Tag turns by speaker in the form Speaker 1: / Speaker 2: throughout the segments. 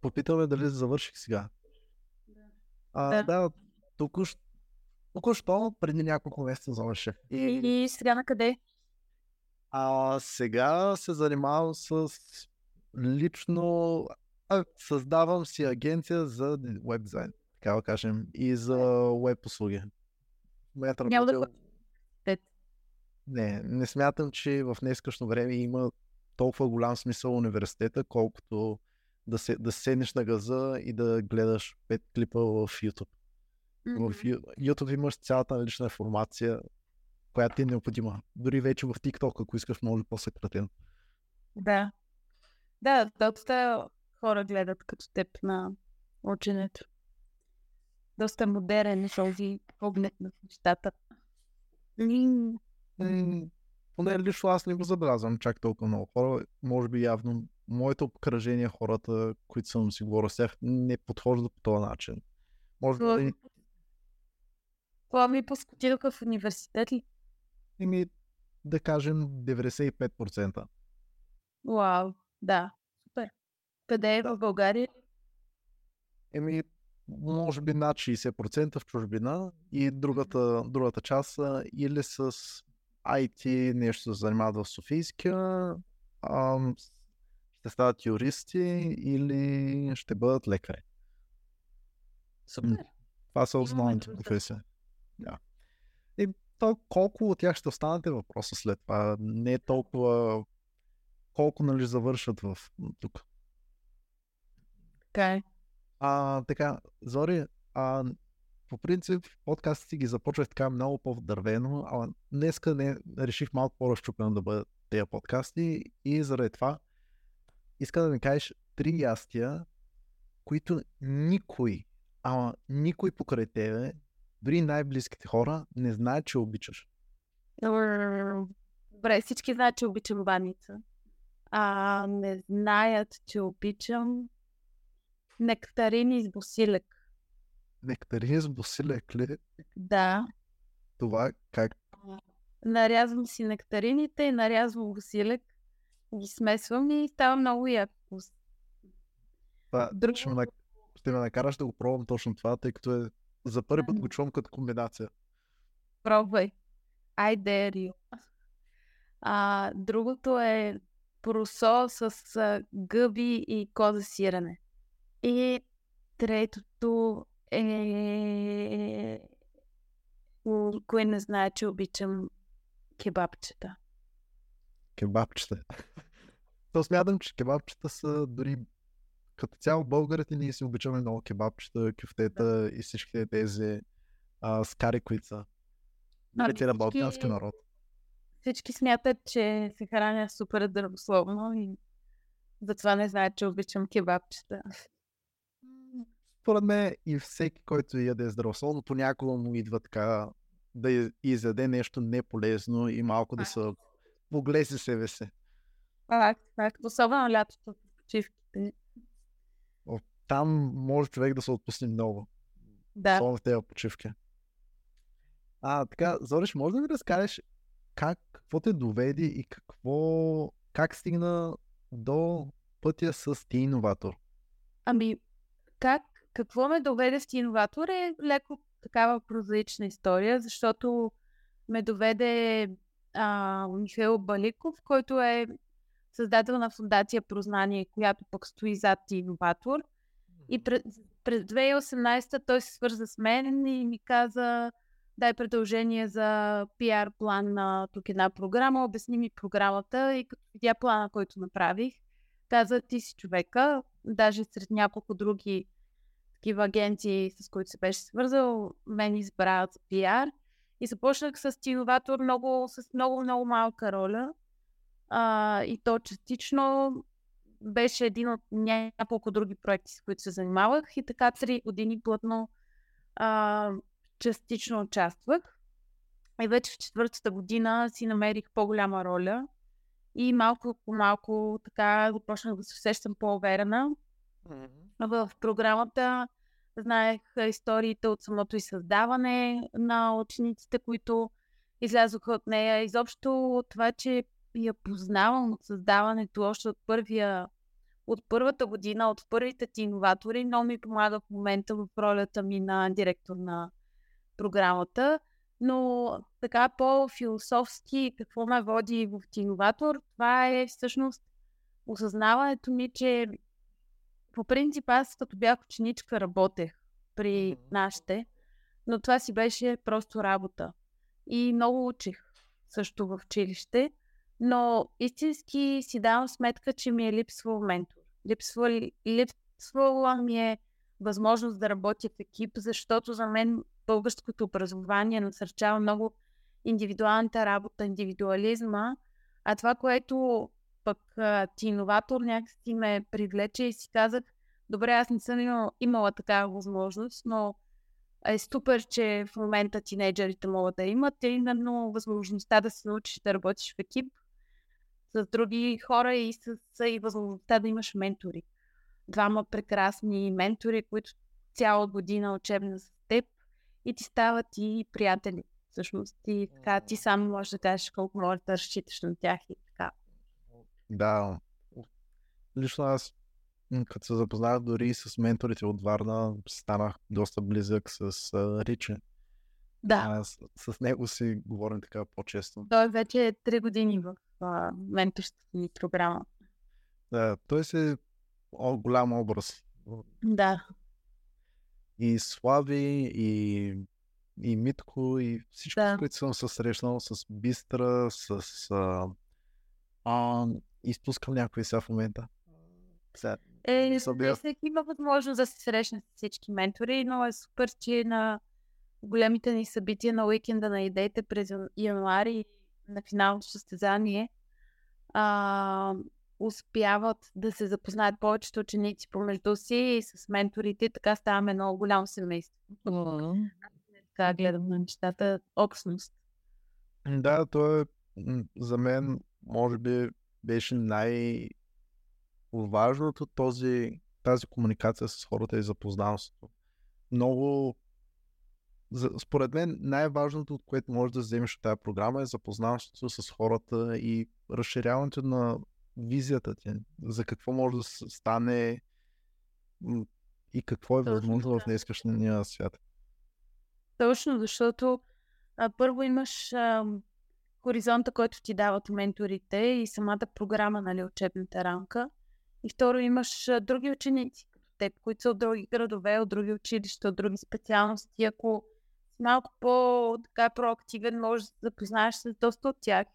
Speaker 1: попитаме дали завърших сега.
Speaker 2: Да.
Speaker 1: А,
Speaker 2: Да.
Speaker 1: току-що, току-що преди няколко месеца завърших.
Speaker 2: И, и сега на къде?
Speaker 1: А сега се занимавам с лично... А, създавам си агенция за веб дизайн, така да кажем, и за веб услуги.
Speaker 2: Няма да.
Speaker 1: Не, не смятам, че в днескашно време има толкова голям смисъл университета, колкото да, се, да седнеш на газа и да гледаш пет клипа в YouTube. В
Speaker 2: Мгм.
Speaker 1: Ю- YouTube имаш цялата налична информация, която ти е необходима. Дори вече в TikTok, ако искаш, може по-съкратено.
Speaker 2: Да. Да, доста хора гледат като теб на ученето. Доста модерен този поглед на нещата. М,
Speaker 1: М, Поне лично аз не го забелязвам чак толкова много хора. Може би явно моето обкръжение, хората, които съм си говорил с тях, не подхождат по този начин. Може
Speaker 2: Това-
Speaker 1: да
Speaker 2: Това ми поскотиха в университет ли?
Speaker 1: ими, да кажем 95%.
Speaker 2: Вау, да, супер. Къде е в България?
Speaker 1: Еми, може би над 60% в чужбина и другата, другата част са или с IT нещо се занимават в Софийския, ще стават юристи или ще бъдат лекари.
Speaker 2: Супер.
Speaker 1: Това са основните професии. Да. И то колко от тях ще останете въпроса след това. Не е толкова колко нали завършат в тук.
Speaker 2: Така е.
Speaker 1: А, така, Зори, а, по принцип подкастите ги започвах така много по-дървено, а днеска не, реших малко по-разчупено да бъдат тези подкасти и заради това иска да ми кажеш три ястия, които никой, ама никой покрай тебе, дори най-близките хора, не знае, че обичаш.
Speaker 2: Добре, всички знаят, че обичам баница. А не знаят, че обичам нектарини с босилек.
Speaker 1: Нектарин с босилек ли?
Speaker 2: Да.
Speaker 1: Това как?
Speaker 2: Нарязвам си нектарините и нарязвам босилек. Ги смесвам и става много яко. вкус. Друго-
Speaker 1: ще, ме, ще ме накараш да го пробвам точно това, тъй като е за първи път го чувам като комбинация.
Speaker 2: Пробвай. I dare you. А, другото е просо с а, гъби и коза сирене. И третото е... Кой не знае, че обичам кебабчета.
Speaker 1: Кебабчета. То смятам, че кебабчета са дори като цяло българите ние си обичаме много кебабчета, кюфтета и всичките тези а, скари, които са. Те на балкански народ.
Speaker 2: Всички смятат, че се храня супер здравословно и затова не знаят, че обичам кебабчета.
Speaker 1: Според мен и всеки, който яде здравословно, понякога му идва така да изяде нещо неполезно и малко да се поглеси себе си.
Speaker 2: Факт, факт. Особено лятото почивките.
Speaker 1: Там може човек да се отпусне много.
Speaker 2: Да.
Speaker 1: Особено в тези почивки. А, така, Зориш, може да ми разкажеш как, какво те доведи и какво, как стигна до пътя с ти иноватор?
Speaker 2: Ами, как, какво ме доведе в иноватор е леко такава прозаична история, защото ме доведе а, Михаил Баликов, който е създател на фундация Прознание, която пък стои зад иноватор. И през 2018 той се свърза с мен и ми каза дай предложение за пиар план на тук една програма, обясни ми програмата и като видя плана, който направих, каза ти си човека, даже сред няколко други такива агенции, с които се беше свързал, мен избра за пиар и започнах с иноватор много, с много, много малка роля. А, и то частично беше един от няколко други проекти, с които се занимавах и така три години плътно а, частично участвах. И вече в четвъртата година си намерих по-голяма роля и малко по малко така започнах да се усещам по-уверена. В програмата знаех историите от самото и създаване на учениците, които излязоха от нея. Изобщо това, че я познавам от създаването още от първия от първата година, от първите ти иноватори. Много ми помага в момента в ролята ми на директор на програмата. Но така по-философски, какво ме води в иноватор, това е всъщност осъзнаването ми, че по принцип аз като бях ученичка работех при нашите, но това си беше просто работа. И много учих също в училище, но истински си давам сметка, че ми е липсвал ментор. Липсвал, липсвала ми е възможност да работя в екип, защото за мен българското образование насърчава много индивидуалната работа, индивидуализма, а това, което пък ти иноватор някакси ме привлече и си казах, добре, аз не съм имала, имала такава възможност, но е супер, че в момента тинейджерите могат да имат именно възможността да се научиш да работиш в екип с други хора и с и възможността да имаш ментори. Двама прекрасни ментори, които цяла година учебна с теб и ти стават и приятели. Всъщност, и така, ти сам можеш да кажеш колко можеш да разчиташ на тях и.
Speaker 1: Да. Лично аз, като се запознах дори с менторите от Варна, станах доста близък с uh, Риче.
Speaker 2: Да.
Speaker 1: А, с, с него си говорим така по-често.
Speaker 2: Той вече е 3 години в uh, менторската ни програма.
Speaker 1: Да, той си о, голям образ.
Speaker 2: Да.
Speaker 1: И Слави, и, и Митко, и всички,
Speaker 2: Да.
Speaker 1: с които съм се срещнал, с Бистра, с... А, а, изпускам някой сега в момента. Сега,
Speaker 2: Е, всеки има възможност да се срещне с всички ментори, но е супер, че на големите ни събития на уикенда на идеите през ян- януари на финалното състезание а, успяват да се запознаят повечето ученици помежду си и с менторите. Така ставаме много голямо семейство. Така гледам на нещата. Общност.
Speaker 1: Да, то е за мен, може би, беше най- важното този, тази комуникация с хората и запознанството. Много, за, според мен, най-важното, от което можеш да вземеш от тази програма е запознанството с хората и разширяването на визията ти, за какво може да стане и какво е възможно в днескашния свят.
Speaker 2: Точно, защото а, първо имаш а, хоризонта, който ти дават менторите и самата програма, нали, учебната рамка. И второ имаш други ученици, като теб, които са от други градове, от други училища, от други специалности. Ако си малко по-така проактивен, можеш да запознаеш с доста от тях,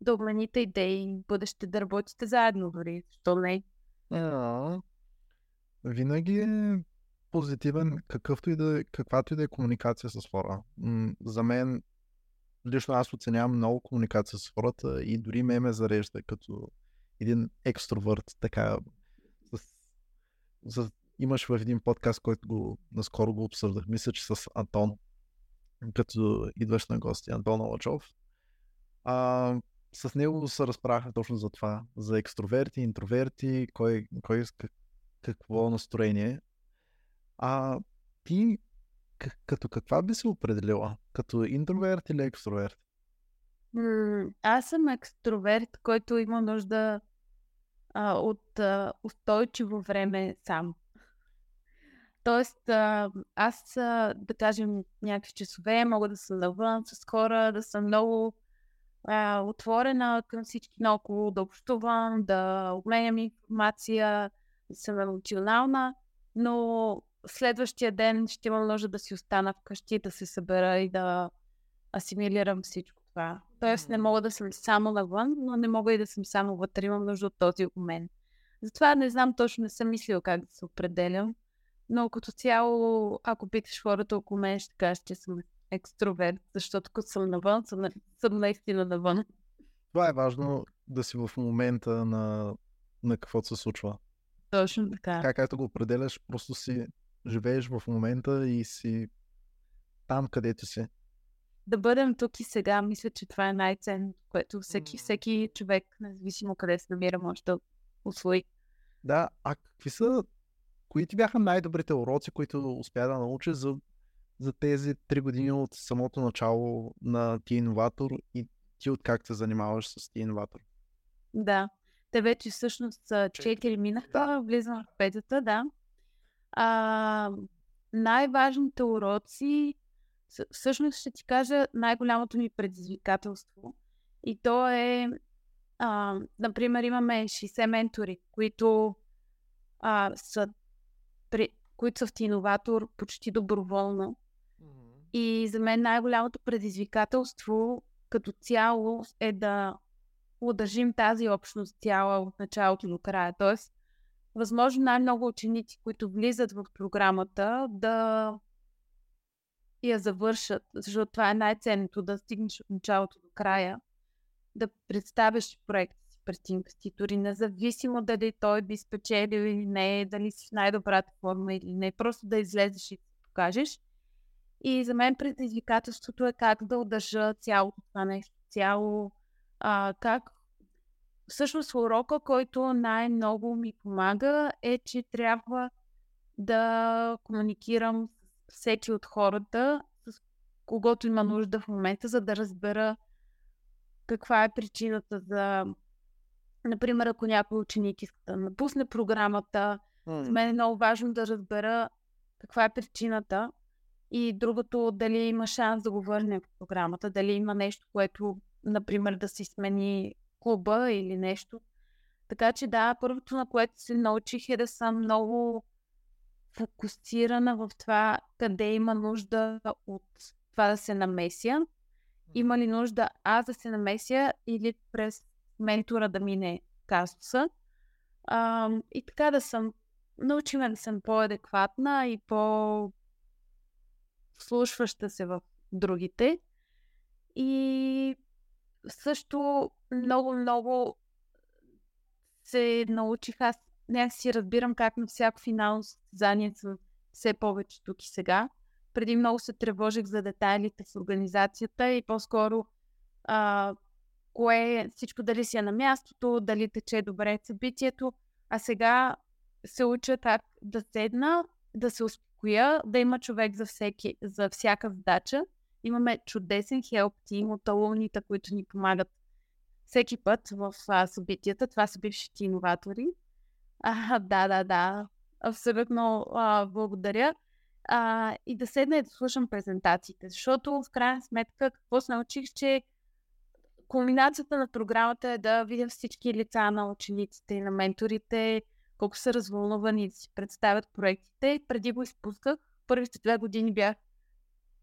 Speaker 2: да обмените идеи, бъдеще да работите заедно дори. Защо не?
Speaker 1: Да. Винаги е позитивен, какъвто и да, е- каквато и да е комуникация с хора. За мен, лично аз оценявам много комуникация с хората и дори ме ме зарежда като един екстровърт, така. С, с, имаш в един подкаст, който го, наскоро го обсъждах, мисля, че с Антон, като идваш на гости, Антон Лачов. А, с него се разправяхме точно за това, за екстроверти, интроверти, кой, кой какво настроение. А ти к- като каква би се определила? Като интроверт или екстроверт?
Speaker 2: Аз съм екстроверт, който има нужда а, от а, устойчиво време сам. Тоест, а, аз, а, да кажем, някакви часове мога да съм навън с хора, да съм много а, отворена към всички наоколо, да общувам, да обменям информация, да съм емоционална, но следващия ден ще имам нужда да си остана вкъщи, да се събера и да асимилирам всичко това. Тоест не мога да съм само навън, но не мога и да съм само вътре. Имам нужда от този обмен. Затова не знам точно, не съм мислила как да се определям. Но като цяло, ако питаш хората около мен, ще кажа, че съм екстроверт, защото като съм навън, съм, на- съм наистина навън.
Speaker 1: Това е важно да си в момента на, на каквото се случва.
Speaker 2: Точно така.
Speaker 1: Така както го определяш, просто си живееш в момента и си там, където си.
Speaker 2: Да бъдем тук и сега, мисля, че това е най-ценното, което всеки, всеки човек, независимо къде се намира, може да усвои.
Speaker 1: Да, а какви са, кои ти бяха най-добрите уроци, които успя да научиш за, за тези три години от самото начало на ти иноватор и ти от как се занимаваш с ти иноватор?
Speaker 2: Да. Те вече всъщност са 4 минаха, влизам в петата, да. А, най-важните уроци, всъщност ще ти кажа най-голямото ми предизвикателство. И то е, а, например, имаме 60 ментори, които а, са, при, които са в Тиноватор почти доброволно. И за мен най-голямото предизвикателство като цяло е да удържим тази общност цяла от началото до края. Тоест, възможно най-много ученици, които влизат в програмата, да я завършат, защото това е най-ценното, да стигнеш от началото до края, да представяш проект си пред инвеститори, независимо дали той би спечелил или не, дали си в най-добрата форма или не, просто да излезеш и да покажеш. И за мен предизвикателството е как да удържа цялото това нещо, цяло, а, как всъщност урока, който най-много ми помага е, че трябва да комуникирам с всеки от хората, с когото има нужда в момента, за да разбера каква е причината за, например, ако някой ученик иска да напусне програмата, mm. за мен е много важно да разбера каква е причината и другото, дали има шанс да го върне в програмата, дали има нещо, което, например, да си смени клуба или нещо. Така че да, първото, на което се научих е да съм много фокусирана в това къде има нужда от това да се намеся. Има ли нужда аз да се намеся или през ментора да мине казуса. А, и така да съм, научиме да съм по-адекватна и по слушваща се в другите. И също много, много се научих. Аз не си разбирам как на всяко финално състезание съм все повече тук и сега. Преди много се тревожих за детайлите в организацията и по-скоро а, кое, всичко дали си е на мястото, дали тече добре събитието. А сега се уча как да седна, да се успокоя, да има човек за, всеки, за всяка задача Имаме чудесен хелп тим от алумните, които ни помагат всеки път в а, събитията. Това са бившите иноватори. А, да, да, да. Абсолютно а, благодаря. А, и да седна и да слушам презентациите, защото в крайна сметка какво се научих, че кулминацията на програмата е да видя всички лица на учениците и на менторите, колко са развълнувани да си представят проектите. Преди го изпусках. Първите две години бях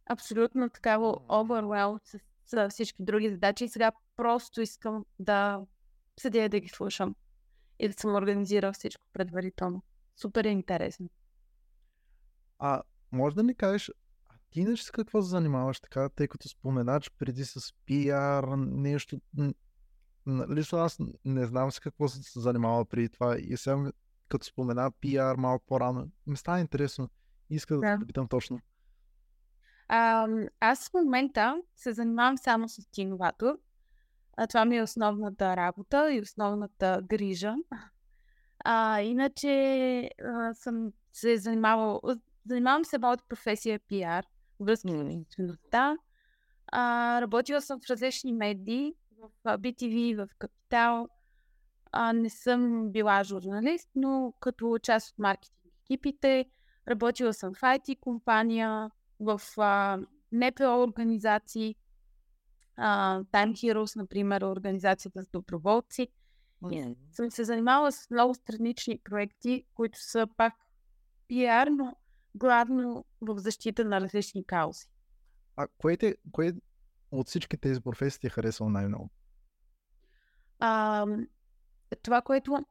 Speaker 2: абсолютно такава overwhelmed с, с всички други задачи и сега просто искам да седя да ги слушам и да съм организирал всичко предварително. Супер е интересно.
Speaker 1: А може да ми кажеш, а ти не с какво се занимаваш така, тъй като спомена, че преди с PR, нещо... Лично аз не знам с какво се занимава преди това и сега като спомена PR малко по-рано, ми става интересно. Иска да, да питам точно.
Speaker 2: А, аз в момента се занимавам само с иноватор. А, това ми е основната работа и основната грижа. А, иначе а, съм се занимавал, занимавам се от професия PR, връзки с обществеността. работила съм в различни медии, в BTV, в Капитал. А, не съм била журналист, но като част от маркетинг екипите, работила съм в IT компания, в а, НПО организации, а, Time Heroes, например, организацията с доброволци. Yeah. Съм се занимавала с много странични проекти, които са пак пиар, но главно в защита на различни каузи.
Speaker 1: А кое, те, кое от всички тези професии ти е харесало най-много?
Speaker 2: А, това, което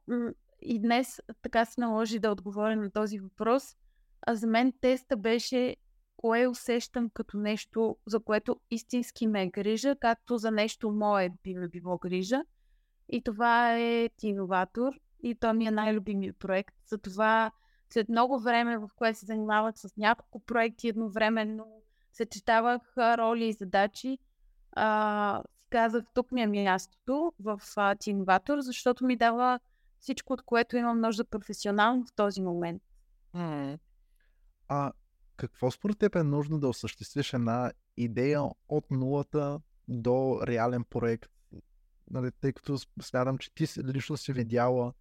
Speaker 2: и днес така се наложи да отговоря на този въпрос, а за мен теста беше кое усещам като нещо, за което истински ме грижа, както за нещо мое би ме било грижа. И това е Тиноватор. И то ми е най-любимият проект. Затова след много време, в което се занимавах с няколко проекти едновременно, съчетавах роли и задачи, а, казах, тук ми е мястото в Тиноватор, защото ми дава всичко, от което имам нужда професионално в този момент.
Speaker 1: А какво според теб е нужно да осъществиш една идея от нулата до реален проект? нали, тъй като смятам, че ти лично си видяла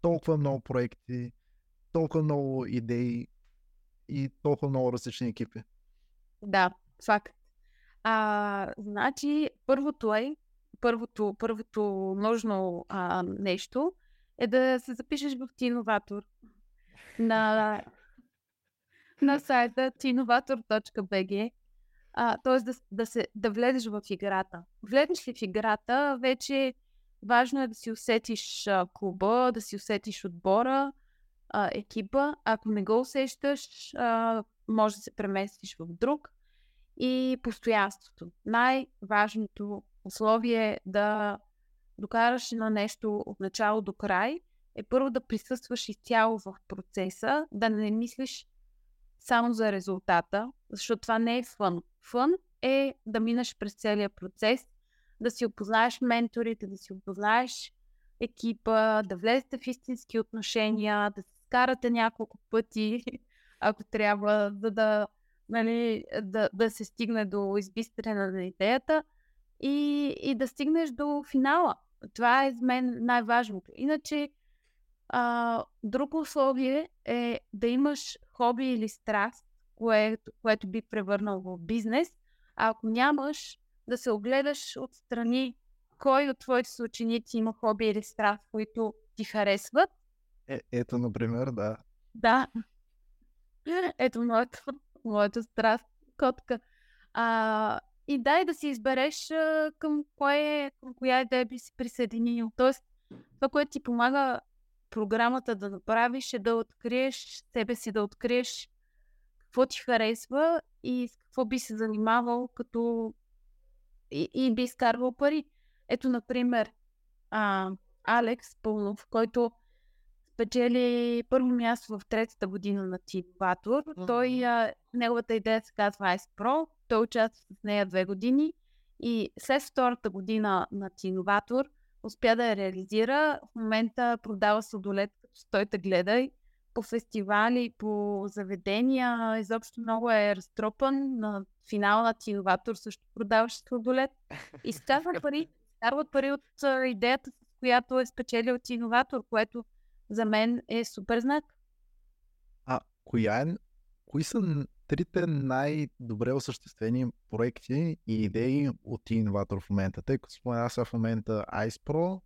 Speaker 1: толкова много проекти, толкова много идеи и толкова много различни екипи.
Speaker 2: Да, факт. А, значи, първото е, първото, първото нужно а, нещо е да се запишеш в Тиноватор на, на сайта tinovator.bg т.е. Да, да, се, да влезеш в играта. Влезеш ли в играта, вече важно е да си усетиш а, клуба, да си усетиш отбора, а, екипа. Ако не го усещаш, а, може да се преместиш в друг. И постоянството. Най-важното условие е да докараш на нещо от начало до край е първо да присъстваш изцяло в процеса, да не мислиш само за резултата, защото това не е фън. Фън е да минеш през целия процес, да си опознаеш менторите, да си опознаеш екипа, да влезете в истински отношения, да се скарате няколко пъти, ако трябва, за да, нали, да, да се стигне до избистрена на идеята и, и да стигнеш до финала. Това е за мен най-важното. Иначе, а, друго условие е да имаш хоби или страст, което, което би превърнал в бизнес. А ако нямаш, да се огледаш отстрани кой от твоите съученици има хоби или страст, които ти харесват.
Speaker 1: Е, ето, например, да.
Speaker 2: Да. Ето моето, моето страст, котка. А, и дай да си избереш към, кое, към коя идея би се присъединил. Тоест, това, което ти помага програмата да направиш е да откриеш себе си, да откриеш какво ти харесва и с какво би се занимавал, като и, и би изкарвал пари. Ето, например, а, Алекс Пълнов, който спечели първо място в третата година на Тинватор. Mm-hmm. Той, а, неговата идея се казва Ice Pro. Той участва с нея две години и след втората година на Тинватор успя да я реализира. В момента продава сладолет като стойте гледай по фестивали, по заведения. Изобщо много е разтропан. На финал на Тиноватор също продаваше сладолет. И изкарват пари, изкарват пари от идеята, с която е спечелил Тиноватор, което за мен е супер знак.
Speaker 1: А коя е, кои са трите най-добре осъществени проекти и идеи от Инноватор в момента? Тъй като спомена в момента Ice Pro,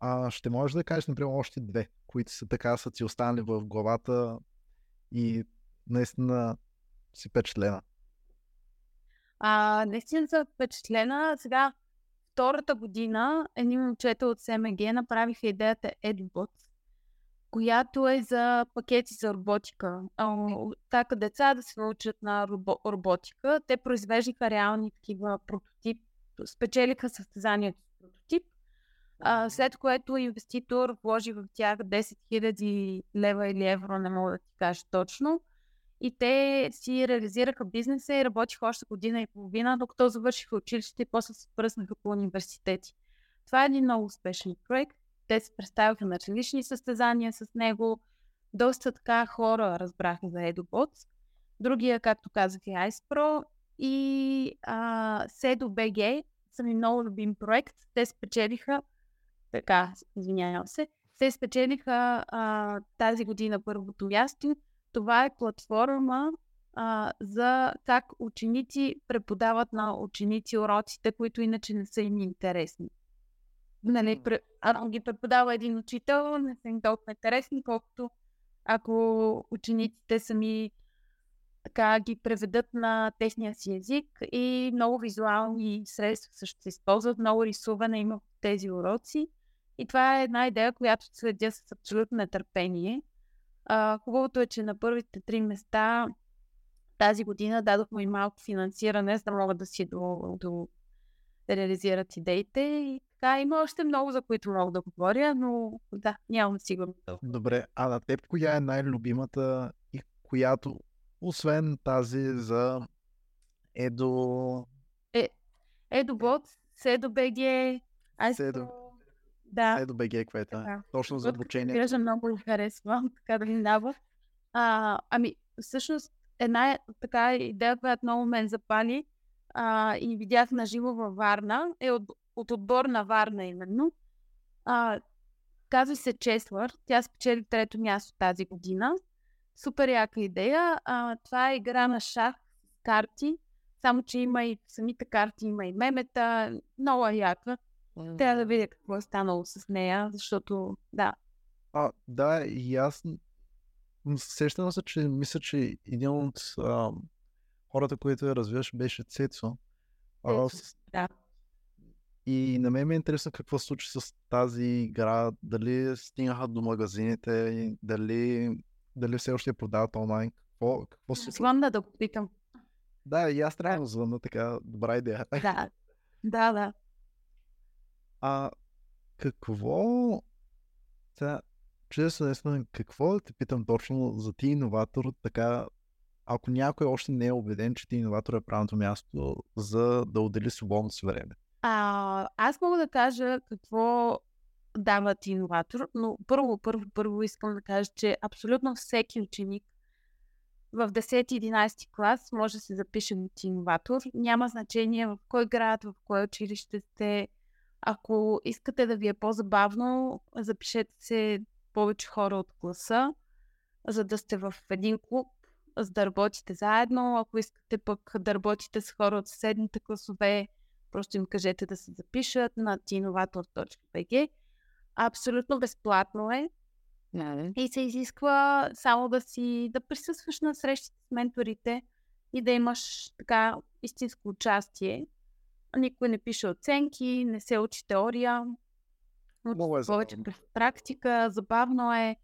Speaker 1: а, ще можеш да кажеш, например, още две, които са така са ти останали в главата и наистина си впечатлена.
Speaker 2: А, наистина съм впечатлена. Сега, втората година, едни момчета от СМГ направиха идеята EduBot, която е за пакети за роботика. така деца да се научат на робо, роботика. Те произвеждаха реални такива прототип, спечелиха състезанието с прототип, а, след което инвеститор вложи в тях 10 000 лева или евро, не мога да ти кажа точно. И те си реализираха бизнеса и работиха още година и половина, докато завършиха училище и после се пръснаха по университети. Това е един много успешен проект. Те се представиха на различни състезания с него. Доста така хора разбраха за EduBots. Другия, както казах, е IcePro и а, SEDO.BG са ми много любим проект. Те спечелиха, така, извинявам се, те спечелиха а, тази година първото място. Това е платформа а, за как ученици преподават на ученици уроците, които иначе не са им интересни нали, ако ги преподава един учител, не са им толкова интересни, колкото ако учениците сами така ги преведат на техния си език и много визуални средства също се използват, много рисуване има в тези уроци. И това е една идея, която следя с абсолютно нетърпение. А, хубавото е, че на първите три места тази година дадохме и малко финансиране, за да могат да си до, до реализират идеите. И така, има още много, за които мога да говоря, но да, нямам сигурно.
Speaker 1: Добре, а на теб коя е най-любимата и която, освен тази за Едо...
Speaker 2: Е, Едобот, Седо БГ,
Speaker 1: Седо.
Speaker 2: Да.
Speaker 1: Седо БГ, което е. Точно за обучение.
Speaker 2: Вижда много ми харесва, така да ми дава. А, ами, всъщност, една така идея, която много мен запали, а, и видях на живо във Варна, е от, от отбор на Варна именно. А, казва се Чеслър. Тя спечели трето място тази година. Супер яка идея. А, това е игра на шах с карти. Само, че има и самите карти, има и мемета. Много е яка. Трябва да видя какво е станало с нея, защото да.
Speaker 1: А, да, и аз сещам се, че мисля, че един от а, хората, които я развиваш, беше Цецо.
Speaker 2: Да.
Speaker 1: И на мен ме е интересно какво се случи с тази игра, дали стигнаха до магазините, дали, дали все още я продават онлайн, какво, какво се
Speaker 2: случва? да да го питам.
Speaker 1: Да, и аз трябва да звънна, така добра идея.
Speaker 2: Да, да, да.
Speaker 1: А какво... Сега, чудесно, наистина, какво да те питам точно за ти иноватор, така, ако някой още не е убеден, че ти иноватор е правилното място, за да отдели свободното си време?
Speaker 2: А, аз мога да кажа какво дава ти иноватор, но първо, първо, първо искам да кажа, че абсолютно всеки ученик в 10-11 клас може да се запише от иноватор. Няма значение в кой град, в кое училище сте. Ако искате да ви е по-забавно, запишете се повече хора от класа, за да сте в един клуб, за да работите заедно. Ако искате пък да работите с хора от съседните класове, просто им кажете да се запишат на tinovator.bg. Абсолютно безплатно е.
Speaker 1: Не.
Speaker 2: И се изисква само да си да присъстваш на срещите с менторите и да имаш така истинско участие. Никой не пише оценки, не се учи теория.
Speaker 1: Много е
Speaker 2: повече практика, забавно е.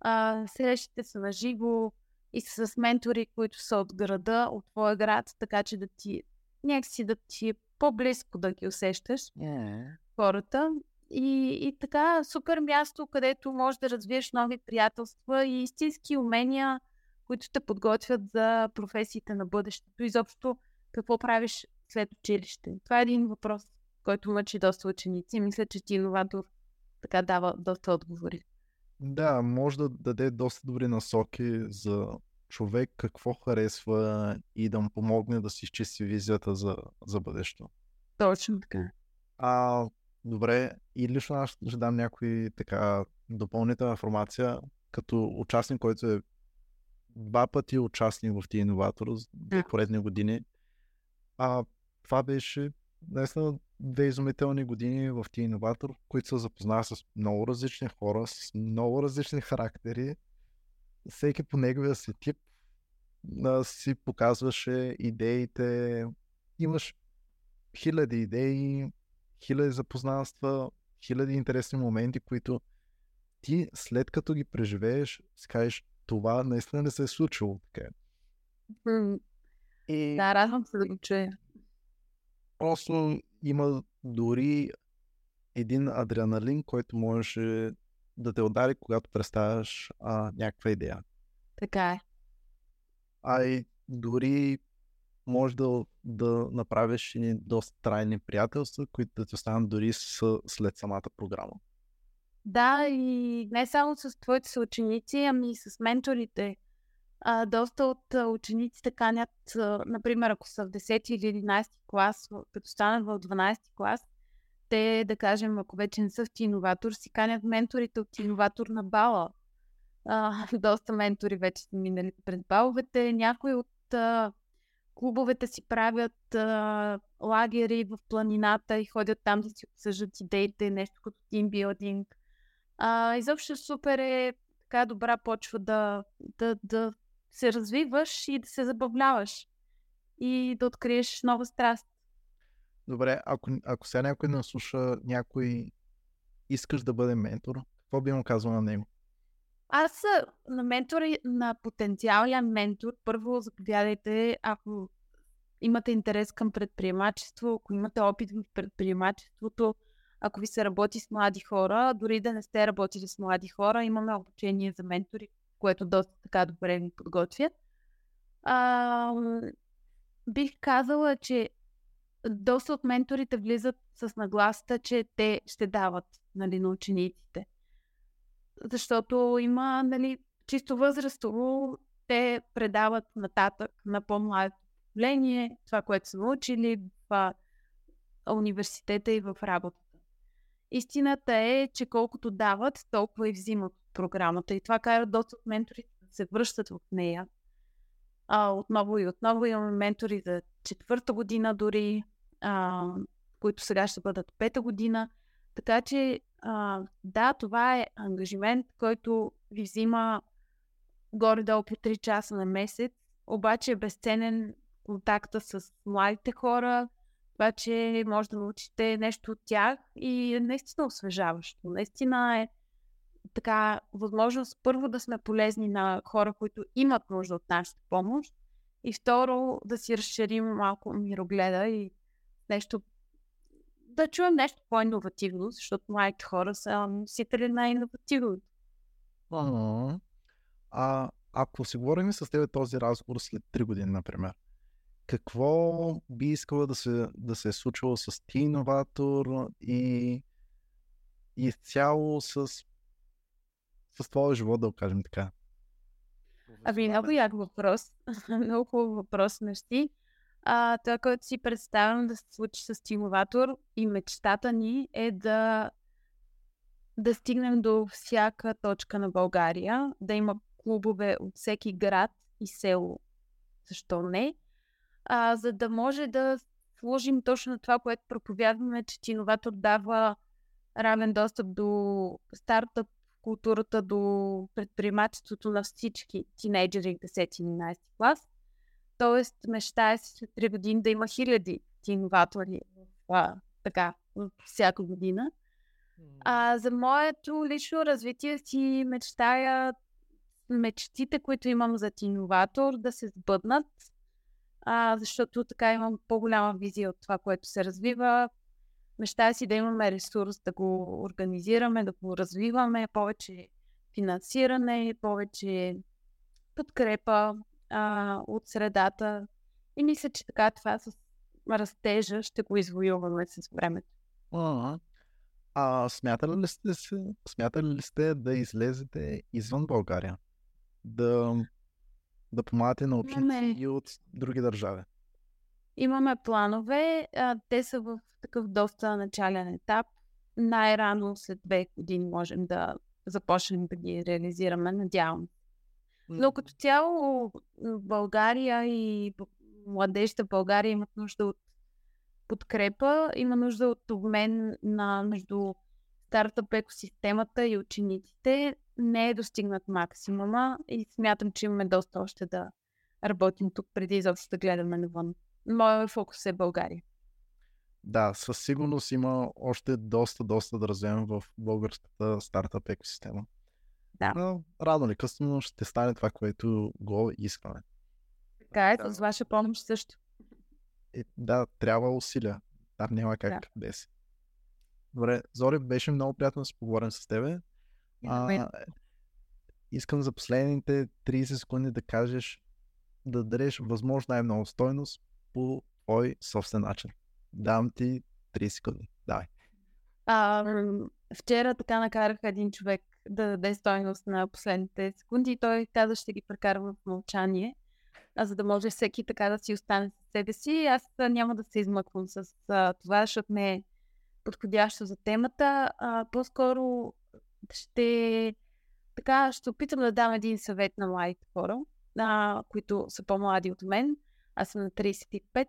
Speaker 2: А, срещите са на живо и с ментори, които са от града, от твоя град, така че да ти някакси да ти е по-близко да ги усещаш
Speaker 1: yeah.
Speaker 2: хората. И, и така, супер място, където можеш да развиеш нови приятелства и истински умения, които те подготвят за професиите на бъдещето. Изобщо, какво правиш след училище? Това е един въпрос, който мъчи доста ученици. Мисля, че ти иноватор така дава доста отговори.
Speaker 1: Да, може да даде доста добри насоки за човек какво харесва и да му помогне да си изчисти визията за, за бъдещето.
Speaker 2: Точно така.
Speaker 1: А, добре, и лично аз ще дам някои така допълнителна информация, като участник, който е два пъти участник в тия иноватор за поредни години. А, това беше наистина две изумителни години в тия иноватор, които се запознава с много различни хора, с много различни характери. Всеки по неговия си тип а, си показваше идеите. Имаш хиляди идеи, хиляди запознанства, хиляди интересни моменти, които ти след като ги преживееш, си кажеш, това наистина не се е случило така.
Speaker 2: И... Да, радвам се да го чуя.
Speaker 1: Просто има дори един адреналин, който можеше да те удари, когато представяш а, някаква идея.
Speaker 2: Така е.
Speaker 1: А и дори може да, да направиш и доста трайни приятелства, които да ти останат дори с, след самата програма.
Speaker 2: Да, и не само с твоите съученици, ами и с менторите. А, доста от учениците канят, например, ако са в 10 или 11 клас, като станат в 12 клас, те, да кажем, ако вече не са в Тиноватор, си канят менторите от Тиноватор на бала. А, доста ментори вече са минали пред баловете. Някои от а, клубовете си правят а, лагери в планината и ходят там да си обсъждат идеите, нещо като тимбилдинг. А, изобщо супер е така добра почва да, да, да се развиваш и да се забавляваш и да откриеш нова страст.
Speaker 1: Добре, ако, ако сега някой не слуша, някой искаш да бъде ментор, какво би му казал на него?
Speaker 2: Аз на ментори, на потенциален ментор, първо заповядайте, ако имате интерес към предприемачество, ако имате опит в предприемачеството, ако ви се работи с млади хора, дори да не сте работили с млади хора, имаме обучение за ментори, което доста така добре ви подготвят. А, бих казала, че доста от менторите влизат с нагласта, че те ще дават нали, на учениците защото има, нали, чисто възрастово, те предават нататък на по-младото поколение това, което са научили, това университета и в работата. Истината е, че колкото дават, толкова и взимат програмата. И това кара доста от менторите да се връщат в нея. А, отново и отново имаме ментори за четвърта година дори, а, които сега ще бъдат пета година. Така че, а, да, това е ангажимент, който ви взима горе-долу по 3 часа на месец, обаче е безценен контакта с младите хора, това, че може да научите нещо от тях и е наистина освежаващо. Наистина е така възможност първо да сме полезни на хора, които имат нужда от нашата помощ и второ да си разширим малко мирогледа и нещо да чуем нещо по-инновативно, защото младите хора са носители на иновативното.
Speaker 1: А ако си говорим с теб този разговор след 3 години, например, какво би искала да се, да се е случило с ти иноватор и изцяло с, с твоя живот, да го кажем така?
Speaker 2: Ами, много як въпрос. много хубав въпрос нещи. А, това, което си представям да се случи с Тимоватор и мечтата ни е да да стигнем до всяка точка на България, да има клубове от всеки град и село. Защо не? А, за да може да сложим точно това, което проповядваме, че Тиноватор дава равен достъп до стартъп културата, до предприемачеството на всички тинейджери в 10-11 клас. Тоест, мечтая си след 3 години да има хиляди тиноватори в, така, всяка година. А, за моето лично развитие си мечтая мечтите, които имам за иноватор, да се сбъднат, а, защото така имам по-голяма визия от това, което се развива. Мечтая си да имаме ресурс да го организираме, да го развиваме, повече финансиране, повече подкрепа а, от средата. И мисля, че така това с растежа ще го извоюваме с времето.
Speaker 1: А, а смятали ли сте, смятали ли сте да излезете извън България? да, да помагате на ученици и от други държави?
Speaker 2: Имаме планове. А, те са в такъв доста начален етап. Най-рано след две години можем да започнем да ги реализираме, надявам. Но като цяло България и младежите България имат нужда от подкрепа, има нужда от обмен на между стартъп екосистемата и учениците не е достигнат максимума и смятам, че имаме доста още да работим тук, преди изобщо да гледаме навън. Моят фокус е България.
Speaker 1: Да, със сигурност има още доста, доста да развием в българската стартъп екосистема.
Speaker 2: Да.
Speaker 1: Но рано или късно ще стане това, което го искаме.
Speaker 2: Така е, да. с ваша помощ също.
Speaker 1: Е, да, трябва усилия. Там няма как да. без. Добре, Зори, беше много приятно да се поговорим с тебе. А, искам за последните 30 секунди да кажеш, да дадеш възможно най-много стойност по твой собствен начин. Дам ти 30 секунди. Давай.
Speaker 2: А, вчера така накарах един човек да даде стойност на последните секунди и той каза, ще ги прекарва в мълчание, а за да може всеки така да си остане със себе си. Аз няма да се измъквам с а, това, защото не е подходящо за темата. А, по-скоро ще така ще опитам да дам един съвет на младите хора, а, които са по-млади от мен. Аз съм на 35.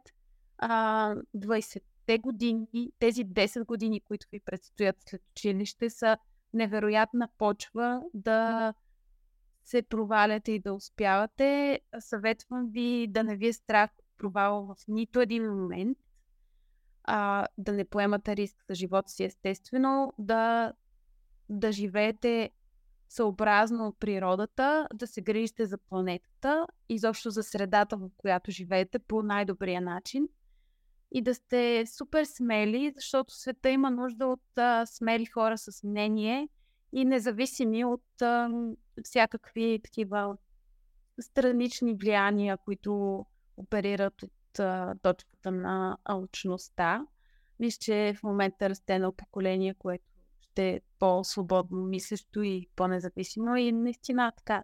Speaker 2: А, 20-те години, тези 10 години, които ви предстоят след училище, са невероятна почва да се проваляте и да успявате. Съветвам ви да не ви е страх провал в нито един момент, а, да не поемате риск за живота си естествено, да да живеете съобразно природата, да се грижите за планетата, изобщо за средата, в която живеете по най-добрия начин и да сте супер смели, защото света има нужда от а, смели хора с мнение и независими от а, всякакви такива странични влияния, които оперират от а, точката на алчността. Мисля, че в момента расте едно поколение, което ще е по-свободно мислещо и по-независимо. И наистина така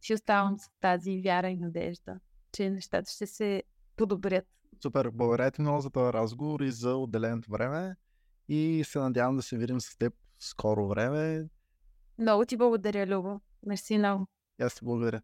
Speaker 2: си оставам с тази вяра и надежда, че нещата ще се подобрят.
Speaker 1: Супер, благодаря ти много за този разговор и за отделеното време и се надявам да се видим с теб в скоро време.
Speaker 2: Много ти благодаря, Любо. Мерси много.
Speaker 1: Аз ти благодаря.